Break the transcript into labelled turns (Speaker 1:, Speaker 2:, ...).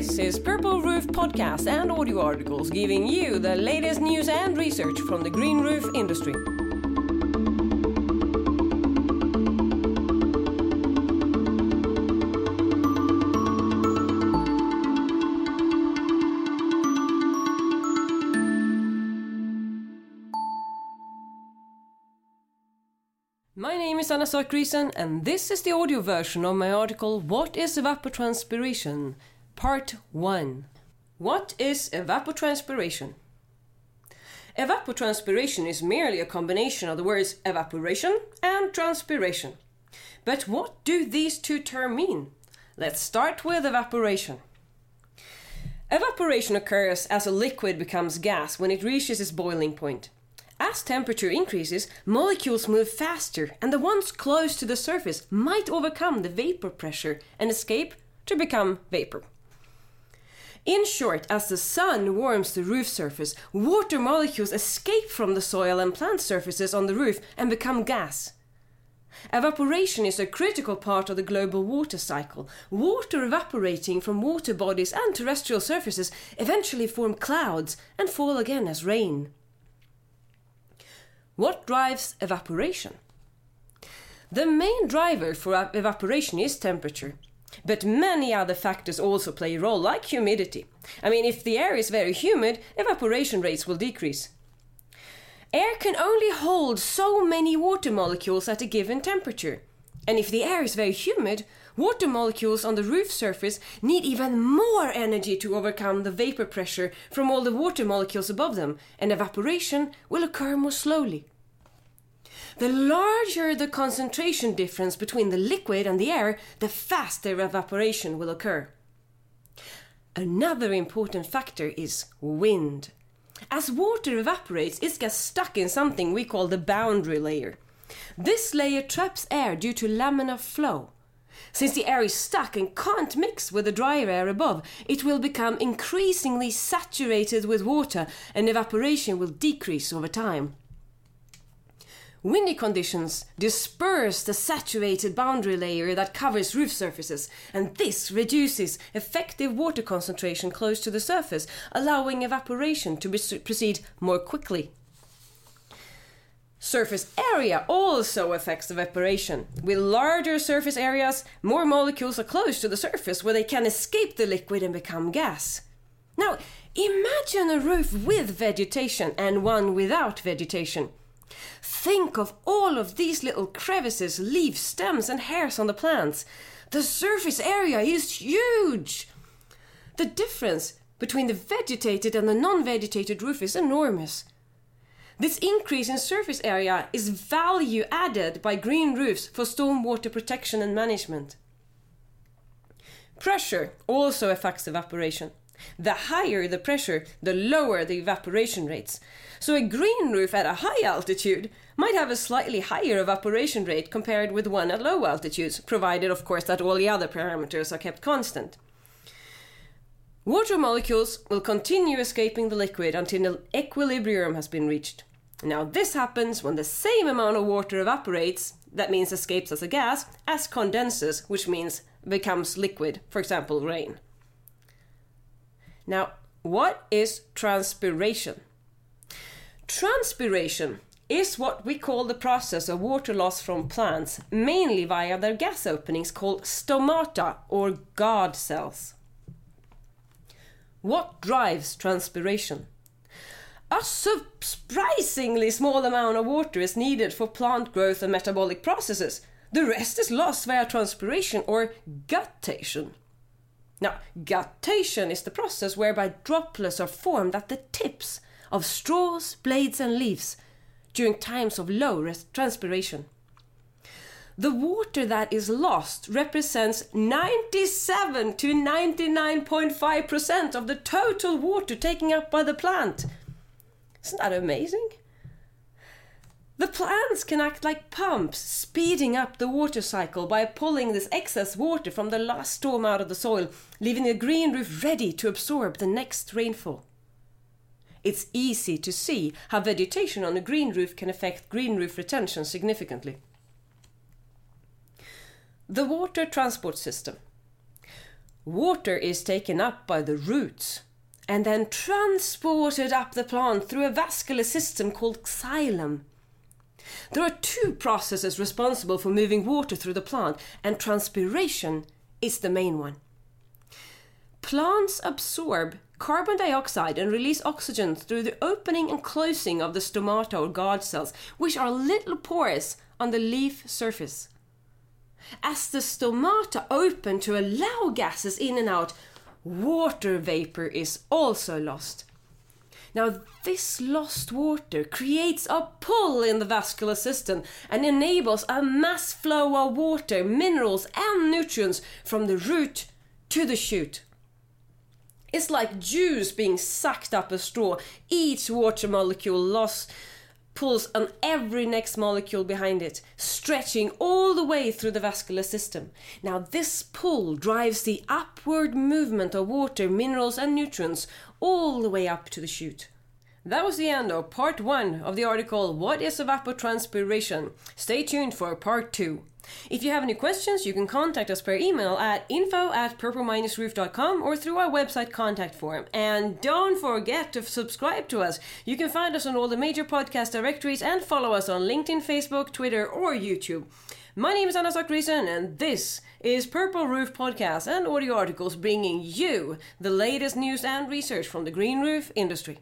Speaker 1: This is Purple Roof Podcast and audio articles giving you the latest news and research from the green roof industry. My name is Anna Zakrisson, and this is the audio version of my article What is Evapotranspiration? Part 1. What is evapotranspiration? Evapotranspiration is merely a combination of the words evaporation and transpiration. But what do these two terms mean? Let's start with evaporation. Evaporation occurs as a liquid becomes gas when it reaches its boiling point. As temperature increases, molecules move faster, and the ones close to the surface might overcome the vapor pressure and escape to become vapor. In short, as the sun warms the roof surface, water molecules escape from the soil and plant surfaces on the roof and become gas. Evaporation is a critical part of the global water cycle. Water evaporating from water bodies and terrestrial surfaces eventually form clouds and fall again as rain. What drives evaporation? The main driver for evaporation is temperature. But many other factors also play a role, like humidity. I mean, if the air is very humid, evaporation rates will decrease. Air can only hold so many water molecules at a given temperature. And if the air is very humid, water molecules on the roof surface need even more energy to overcome the vapor pressure from all the water molecules above them, and evaporation will occur more slowly. The larger the concentration difference between the liquid and the air, the faster evaporation will occur. Another important factor is wind. As water evaporates, it gets stuck in something we call the boundary layer. This layer traps air due to laminar flow. Since the air is stuck and can't mix with the drier air above, it will become increasingly saturated with water and evaporation will decrease over time. Windy conditions disperse the saturated boundary layer that covers roof surfaces, and this reduces effective water concentration close to the surface, allowing evaporation to proceed more quickly. Surface area also affects evaporation. With larger surface areas, more molecules are close to the surface where they can escape the liquid and become gas. Now, imagine a roof with vegetation and one without vegetation. Think of all of these little crevices, leaves, stems, and hairs on the plants. The surface area is huge. The difference between the vegetated and the non vegetated roof is enormous. This increase in surface area is value added by green roofs for stormwater protection and management. Pressure also affects evaporation. The higher the pressure, the lower the evaporation rates. So a green roof at a high altitude might have a slightly higher evaporation rate compared with one at low altitudes, provided, of course, that all the other parameters are kept constant. Water molecules will continue escaping the liquid until equilibrium has been reached. Now, this happens when the same amount of water evaporates, that means escapes as a gas, as condenses, which means becomes liquid, for example, rain. Now, what is transpiration? Transpiration is what we call the process of water loss from plants, mainly via their gas openings called stomata or guard cells. What drives transpiration? A surprisingly small amount of water is needed for plant growth and metabolic processes. The rest is lost via transpiration or guttation. Now, guttation is the process whereby droplets are formed at the tips of straws, blades, and leaves during times of low transpiration. The water that is lost represents 97 to 99.5% of the total water taken up by the plant. Isn't that amazing? The plants can act like pumps, speeding up the water cycle by pulling this excess water from the last storm out of the soil, leaving the green roof ready to absorb the next rainfall it's easy to see how vegetation on a green roof can affect green roof retention significantly. The water transport system. water is taken up by the roots and then transported up the plant through a vascular system called xylem. There are two processes responsible for moving water through the plant, and transpiration is the main one. Plants absorb carbon dioxide and release oxygen through the opening and closing of the stomata or guard cells, which are little pores on the leaf surface. As the stomata open to allow gases in and out, water vapor is also lost. Now, this lost water creates a pull in the vascular system and enables a mass flow of water, minerals, and nutrients from the root to the shoot. It's like juice being sucked up a straw. Each water molecule lost pulls on every next molecule behind it, stretching all the way through the vascular system. Now, this pull drives the upward movement of water, minerals, and nutrients all the way up to the shoot. That was the end of part one of the article What is Evapotranspiration? Stay tuned for part two. If you have any questions, you can contact us per email at info at purple-roof.com or through our website contact form. And don't forget to subscribe to us. You can find us on all the major podcast directories and follow us on LinkedIn, Facebook, Twitter, or YouTube. My name is Anna Zakrisson, and this is Purple Roof Podcast and audio articles bringing you the latest news and research from the green roof industry.